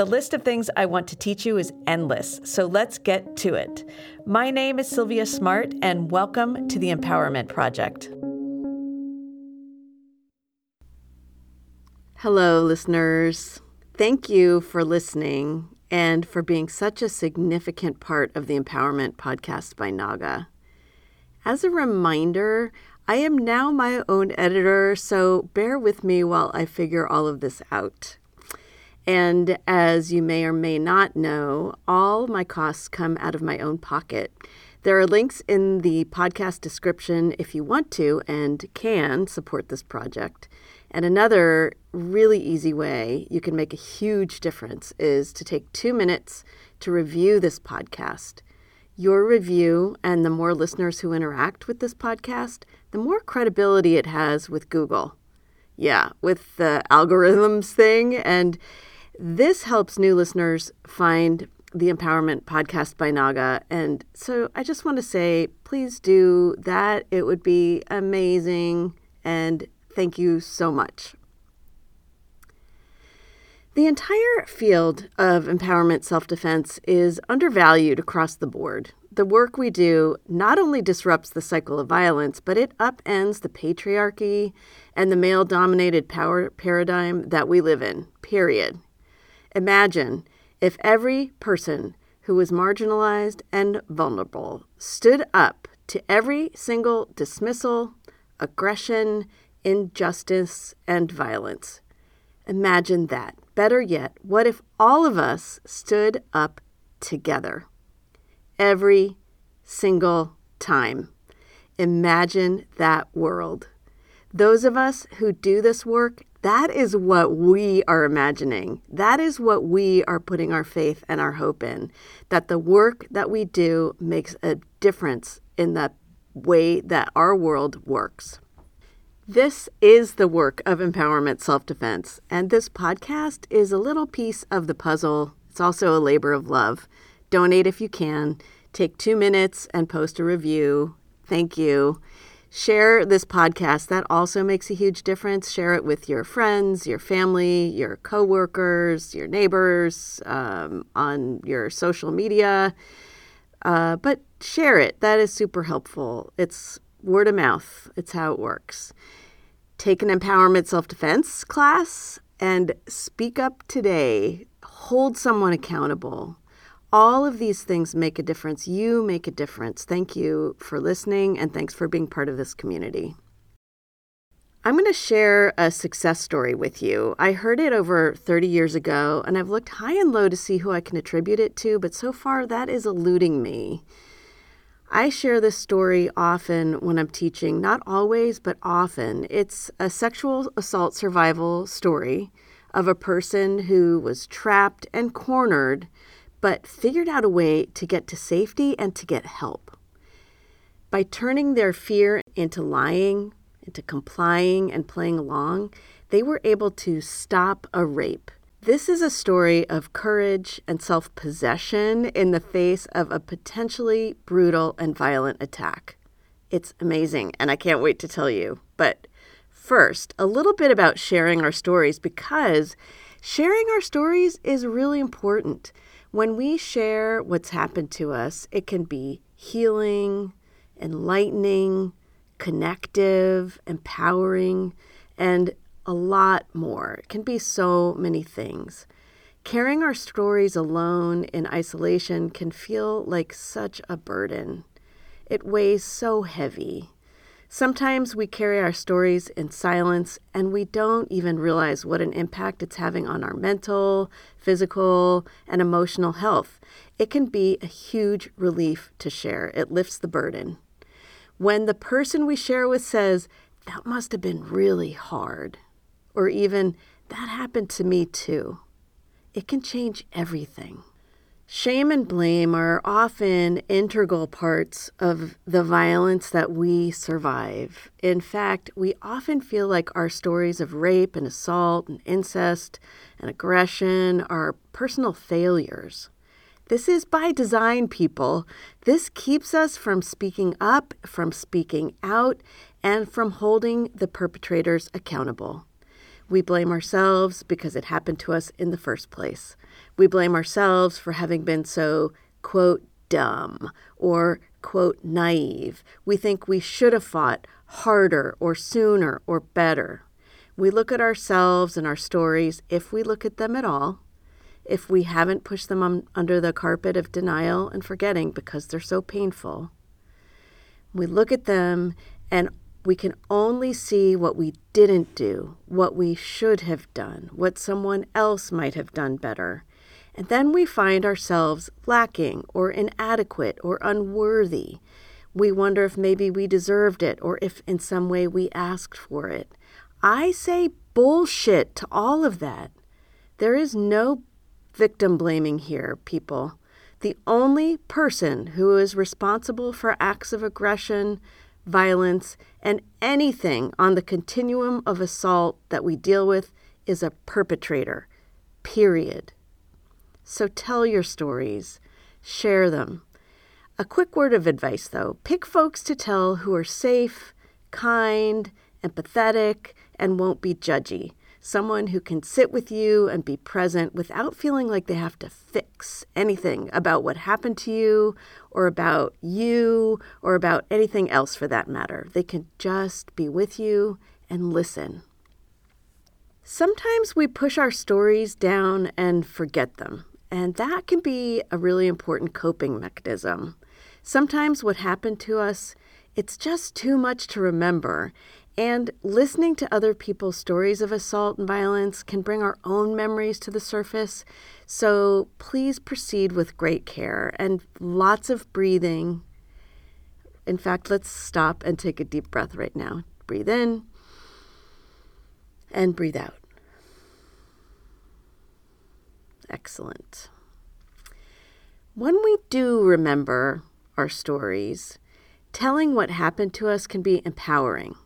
The list of things I want to teach you is endless, so let's get to it. My name is Silvia Smart, and welcome to the Empowerment Project. Hello, listeners. Thank you for listening and for being such a significant part of the Empowerment Podcast by Naga. As a reminder, I am now my own editor, so bear with me while I figure all of this out. And as you may or may not know, all my costs come out of my own pocket. There are links in the podcast description if you want to and can support this project. And another really easy way you can make a huge difference is to take two minutes to review this podcast. Your review and the more listeners who interact with this podcast, the more credibility it has with Google. Yeah, with the algorithms thing. And this helps new listeners find the Empowerment Podcast by Naga. And so I just want to say, please do that. It would be amazing. And thank you so much. The entire field of empowerment self defense is undervalued across the board. The work we do not only disrupts the cycle of violence, but it upends the patriarchy and the male dominated power paradigm that we live in, period. Imagine if every person who was marginalized and vulnerable stood up to every single dismissal, aggression, injustice, and violence. Imagine that. Better yet, what if all of us stood up together? Every single time. Imagine that world. Those of us who do this work that is what we are imagining. That is what we are putting our faith and our hope in. That the work that we do makes a difference in the way that our world works. This is the work of empowerment self defense, and this podcast is a little piece of the puzzle. It's also a labor of love. Donate if you can. Take two minutes and post a review. Thank you share this podcast. That also makes a huge difference. Share it with your friends, your family, your coworkers, your neighbors, um, on your social media. Uh, but share it. That is super helpful. It's word of mouth. It's how it works. Take an empowerment self defense class and speak up today. Hold someone accountable. All of these things make a difference. You make a difference. Thank you for listening and thanks for being part of this community. I'm going to share a success story with you. I heard it over 30 years ago and I've looked high and low to see who I can attribute it to, but so far that is eluding me. I share this story often when I'm teaching, not always, but often. It's a sexual assault survival story of a person who was trapped and cornered but figured out a way to get to safety and to get help. By turning their fear into lying, into complying and playing along, they were able to stop a rape. This is a story of courage and self possession in the face of a potentially brutal and violent attack. It's amazing, and I can't wait to tell you. But first, a little bit about sharing our stories because sharing our stories is really important. When we share what's happened to us, it can be healing, enlightening, connective, empowering, and a lot more. It can be so many things. Carrying our stories alone in isolation can feel like such a burden. It weighs so heavy. Sometimes we carry our stories in silence and we don't even realize what an impact it's having on our mental, physical, and emotional health. It can be a huge relief to share, it lifts the burden. When the person we share with says, That must have been really hard, or even, That happened to me too, it can change everything. Shame and blame are often integral parts of the violence that we survive. In fact, we often feel like our stories of rape and assault and incest and aggression are personal failures. This is by design, people. This keeps us from speaking up, from speaking out, and from holding the perpetrators accountable. We blame ourselves because it happened to us in the first place. We blame ourselves for having been so, quote, dumb or, quote, naive. We think we should have fought harder or sooner or better. We look at ourselves and our stories, if we look at them at all, if we haven't pushed them on, under the carpet of denial and forgetting because they're so painful. We look at them and we can only see what we didn't do, what we should have done, what someone else might have done better. And then we find ourselves lacking or inadequate or unworthy. We wonder if maybe we deserved it or if in some way we asked for it. I say bullshit to all of that. There is no victim blaming here, people. The only person who is responsible for acts of aggression, violence, and anything on the continuum of assault that we deal with is a perpetrator, period. So tell your stories, share them. A quick word of advice though pick folks to tell who are safe, kind, empathetic, and won't be judgy someone who can sit with you and be present without feeling like they have to fix anything about what happened to you or about you or about anything else for that matter. They can just be with you and listen. Sometimes we push our stories down and forget them, and that can be a really important coping mechanism. Sometimes what happened to us, it's just too much to remember, and listening to other people's stories of assault and violence can bring our own memories to the surface. So please proceed with great care and lots of breathing. In fact, let's stop and take a deep breath right now. Breathe in and breathe out. Excellent. When we do remember our stories, telling what happened to us can be empowering.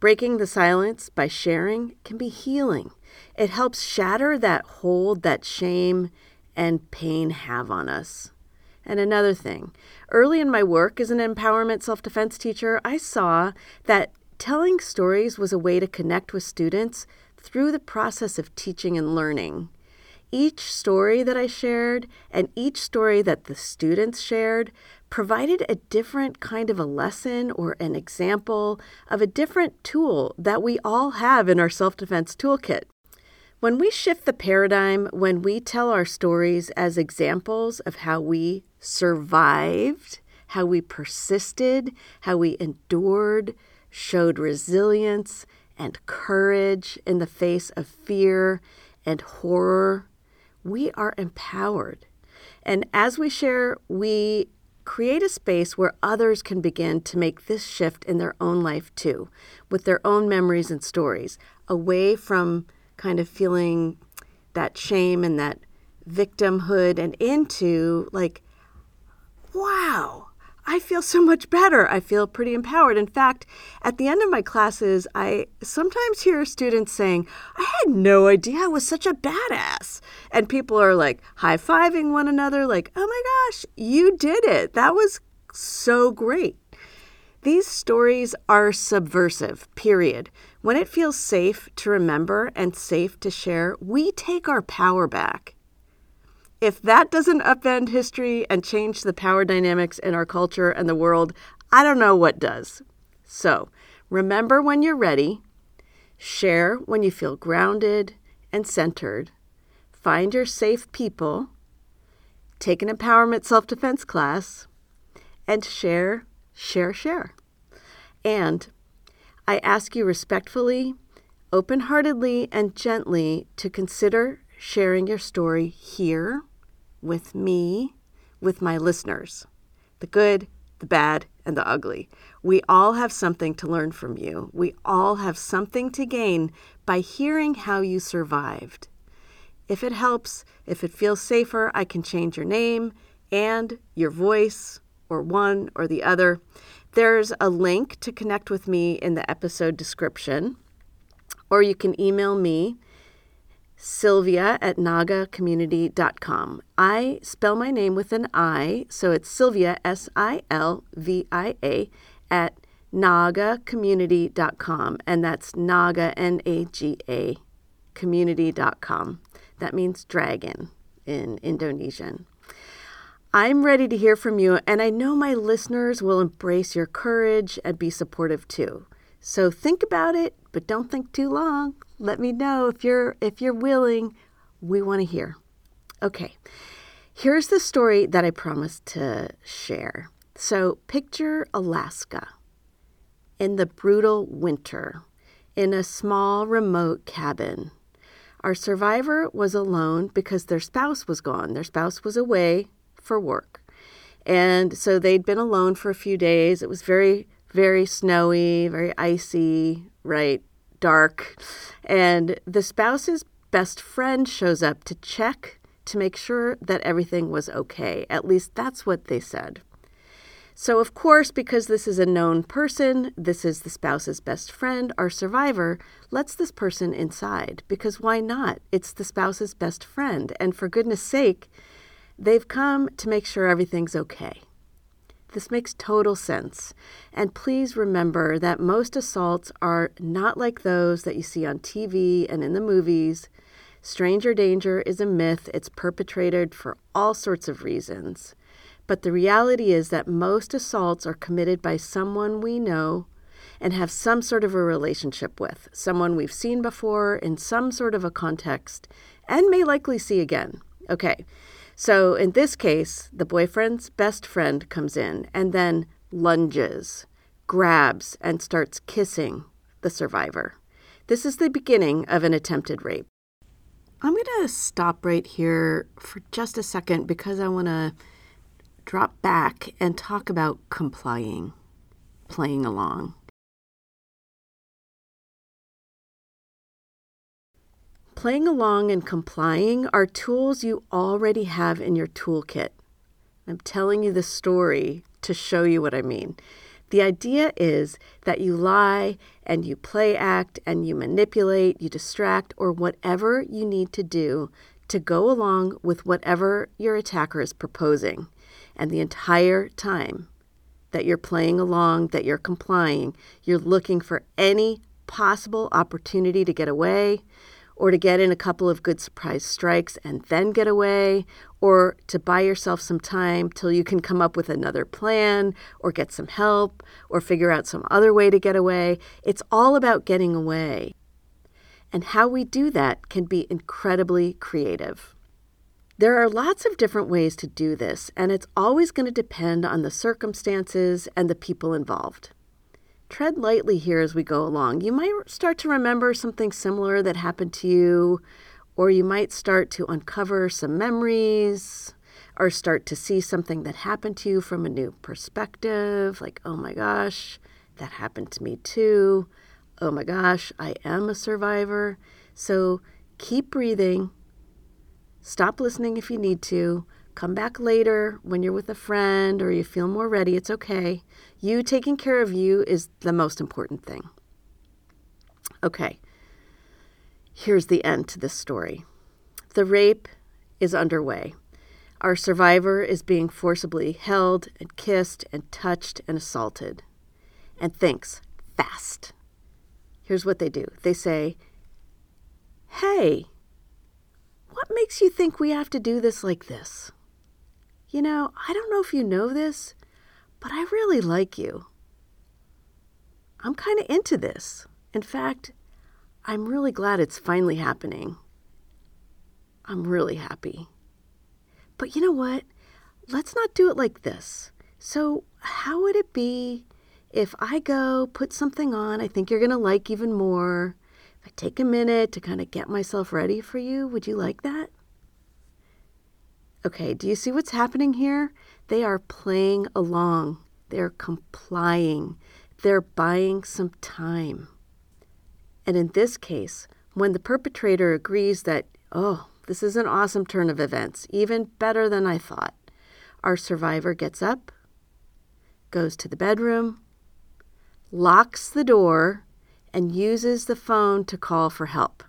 Breaking the silence by sharing can be healing. It helps shatter that hold that shame and pain have on us. And another thing, early in my work as an empowerment self defense teacher, I saw that telling stories was a way to connect with students through the process of teaching and learning. Each story that I shared and each story that the students shared provided a different kind of a lesson or an example of a different tool that we all have in our self defense toolkit. When we shift the paradigm, when we tell our stories as examples of how we survived, how we persisted, how we endured, showed resilience and courage in the face of fear and horror we are empowered. And as we share, we create a space where others can begin to make this shift in their own life too, with their own memories and stories, away from kind of feeling that shame and that victimhood and into like, wow, I feel so much better. I feel pretty empowered. In fact, at the end of my classes, I sometimes hear students saying, I had no idea I was such a badass. And people are like high fiving one another, like, oh my gosh, you did it. That was so great. These stories are subversive, period. When it feels safe to remember and safe to share, we take our power back. If that doesn't upend history and change the power dynamics in our culture and the world, I don't know what does. So, remember when you're ready, share when you feel grounded and centered, find your safe people, take an empowerment self defense class, and share, share, share. And I ask you respectfully, open heartedly, and gently to consider sharing your story here with me, with my listeners the good, the bad, and the ugly. We all have something to learn from you. We all have something to gain by hearing how you survived. If it helps, if it feels safer, I can change your name and your voice, or one or the other. There's a link to connect with me in the episode description, or you can email me, Silvia at nagacommunity.com. I spell my name with an I, so it's Silvia, S I L V I A, at nagacommunity.com, and that's Naga, N A G A, community.com. That means dragon in Indonesian. I'm ready to hear from you, and I know my listeners will embrace your courage and be supportive too. So think about it, but don't think too long. Let me know if you're if you're willing. We want to hear. Okay. Here's the story that I promised to share. So, picture Alaska in the brutal winter in a small remote cabin our survivor was alone because their spouse was gone. Their spouse was away for work. And so they'd been alone for a few days. It was very, very snowy, very icy, right? Dark. And the spouse's best friend shows up to check to make sure that everything was okay. At least that's what they said. So, of course, because this is a known person, this is the spouse's best friend, our survivor lets this person inside. Because why not? It's the spouse's best friend. And for goodness sake, they've come to make sure everything's okay. This makes total sense. And please remember that most assaults are not like those that you see on TV and in the movies. Stranger danger is a myth, it's perpetrated for all sorts of reasons. But the reality is that most assaults are committed by someone we know and have some sort of a relationship with, someone we've seen before in some sort of a context and may likely see again. Okay, so in this case, the boyfriend's best friend comes in and then lunges, grabs, and starts kissing the survivor. This is the beginning of an attempted rape. I'm going to stop right here for just a second because I want to drop back and talk about complying, playing along. Playing along and complying are tools you already have in your toolkit. I'm telling you the story to show you what I mean. The idea is that you lie and you play act and you manipulate, you distract, or whatever you need to do to go along with whatever your attacker is proposing. And the entire time that you're playing along, that you're complying, you're looking for any possible opportunity to get away or to get in a couple of good surprise strikes and then get away, or to buy yourself some time till you can come up with another plan, or get some help, or figure out some other way to get away. It's all about getting away. And how we do that can be incredibly creative. There are lots of different ways to do this, and it's always going to depend on the circumstances and the people involved. Tread lightly here as we go along. You might start to remember something similar that happened to you, or you might start to uncover some memories, or start to see something that happened to you from a new perspective like, oh my gosh, that happened to me too. Oh my gosh, I am a survivor. So keep breathing Stop listening if you need to. Come back later when you're with a friend or you feel more ready. It's okay. You taking care of you is the most important thing. Okay, here's the end to this story. The rape is underway. Our survivor is being forcibly held and kissed and touched and assaulted. And thinks fast. Here's what they do they say, Hey, what makes you think we have to do this like this? You know, I don't know if you know this, but I really like you. I'm kind of into this. In fact, I'm really glad it's finally happening. I'm really happy. But you know what? Let's not do it like this. So, how would it be if I go put something on I think you're going to like even more, if I take a minute to kind of get myself ready for you, would you like that? Okay, do you see what's happening here? They are playing along, they're complying, they're buying some time. And in this case, when the perpetrator agrees that, oh, this is an awesome turn of events, even better than I thought, our survivor gets up, goes to the bedroom, locks the door, and uses the phone to call for help.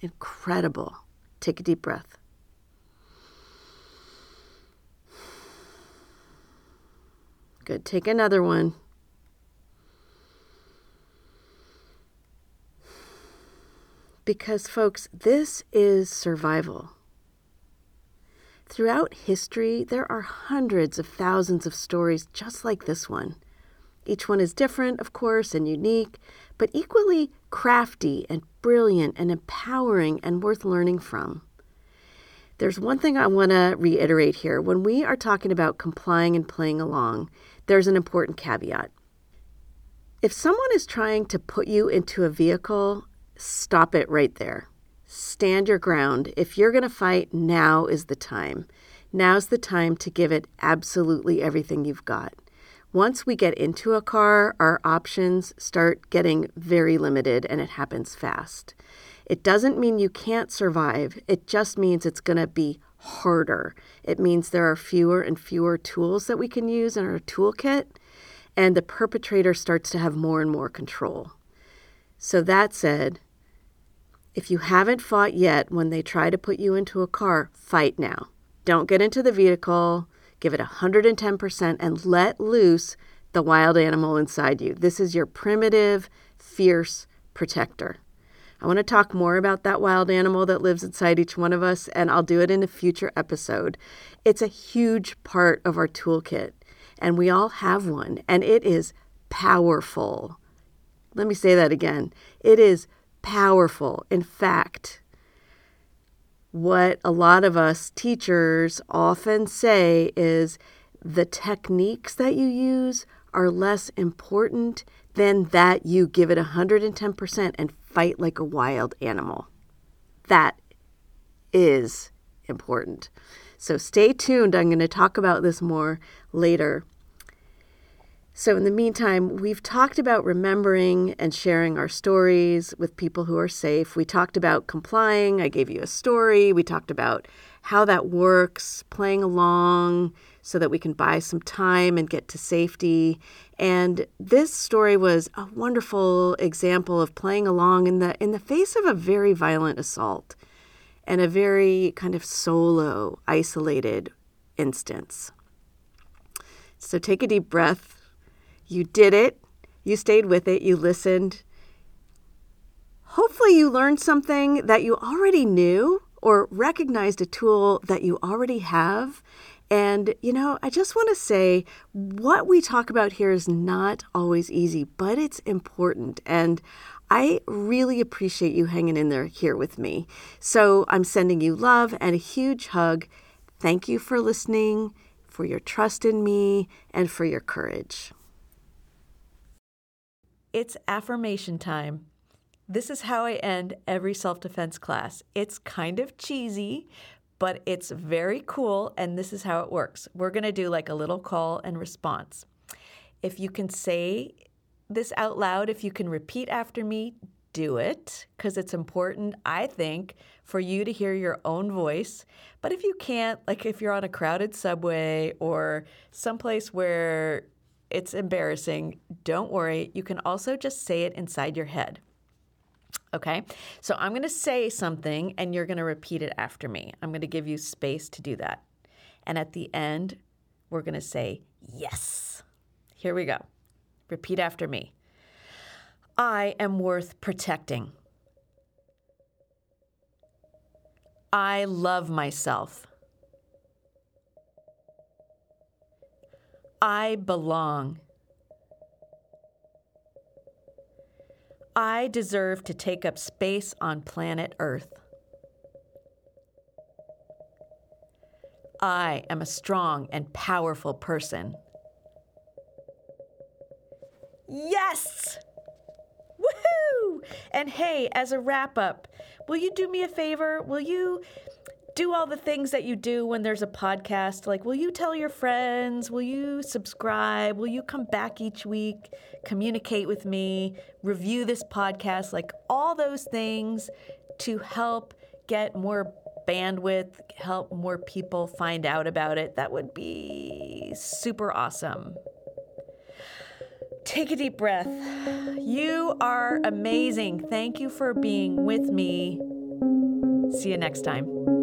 Incredible. Take a deep breath. Good. Take another one. Because, folks, this is survival. Throughout history, there are hundreds of thousands of stories just like this one. Each one is different, of course, and unique, but equally crafty and brilliant and empowering and worth learning from. There's one thing I want to reiterate here. When we are talking about complying and playing along, there's an important caveat. If someone is trying to put you into a vehicle, stop it right there. Stand your ground. If you're going to fight, now is the time. Now's the time to give it absolutely everything you've got. Once we get into a car, our options start getting very limited and it happens fast. It doesn't mean you can't survive, it just means it's going to be harder. It means there are fewer and fewer tools that we can use in our toolkit, and the perpetrator starts to have more and more control. So, that said, if you haven't fought yet when they try to put you into a car, fight now. Don't get into the vehicle give it 110%, and let loose the wild animal inside you. This is your primitive, fierce protector. I want to talk more about that wild animal that lives inside each one of us, and I'll do it in a future episode. It's a huge part of our toolkit, and we all have one, and it is powerful. Let me say that again. It is powerful. In fact, what a lot of us teachers often say is the techniques that you use are less important than that you give it 110% and fight like a wild animal. That is important. So stay tuned. I'm going to talk about this more later. So, in the meantime, we've talked about remembering and sharing our stories with people who are safe. We talked about complying. I gave you a story. We talked about how that works, playing along so that we can buy some time and get to safety. And this story was a wonderful example of playing along in the in the face of a very violent assault and a very kind of solo, isolated instance. So take a deep breath you did it. You stayed with it. You listened. Hopefully, you learned something that you already knew or recognized a tool that you already have. And, you know, I just want to say what we talk about here is not always easy, but it's important. And I really appreciate you hanging in there here with me. So I'm sending you love and a huge hug. Thank you for listening, for your trust in me, and for your courage. It's affirmation time. This is how I end every self defense class. It's kind of cheesy, but it's very cool, and this is how it works. We're to do like a little call and response. If you can say this out loud, if you can repeat after me, do it because it's important, I think, for you to hear your own voice. But if you can't, like if you're on a crowded subway or someplace where it's embarrassing. Don't worry. You can also just say it inside your head. Okay, so I'm going to say something and you're going to repeat it after me. I'm going to give you space to do that. And at the end, we're going to say yes. Here we go. Repeat after me. I am worth protecting. I love myself. I belong. I deserve to take up space on planet Earth. I am a strong and powerful person. Yes! Woohoo! And hey, as a wrap up, will you do me a favor? Will you do all the things that you do when there's a podcast? Like, will you tell your friends? Will you subscribe? Will you come back each week, communicate with me, review this podcast? Like, all those things to help get more bandwidth, help more people find out about it. That would be super awesome. Take a deep breath. You are amazing. Thank you for being with me. See you next time.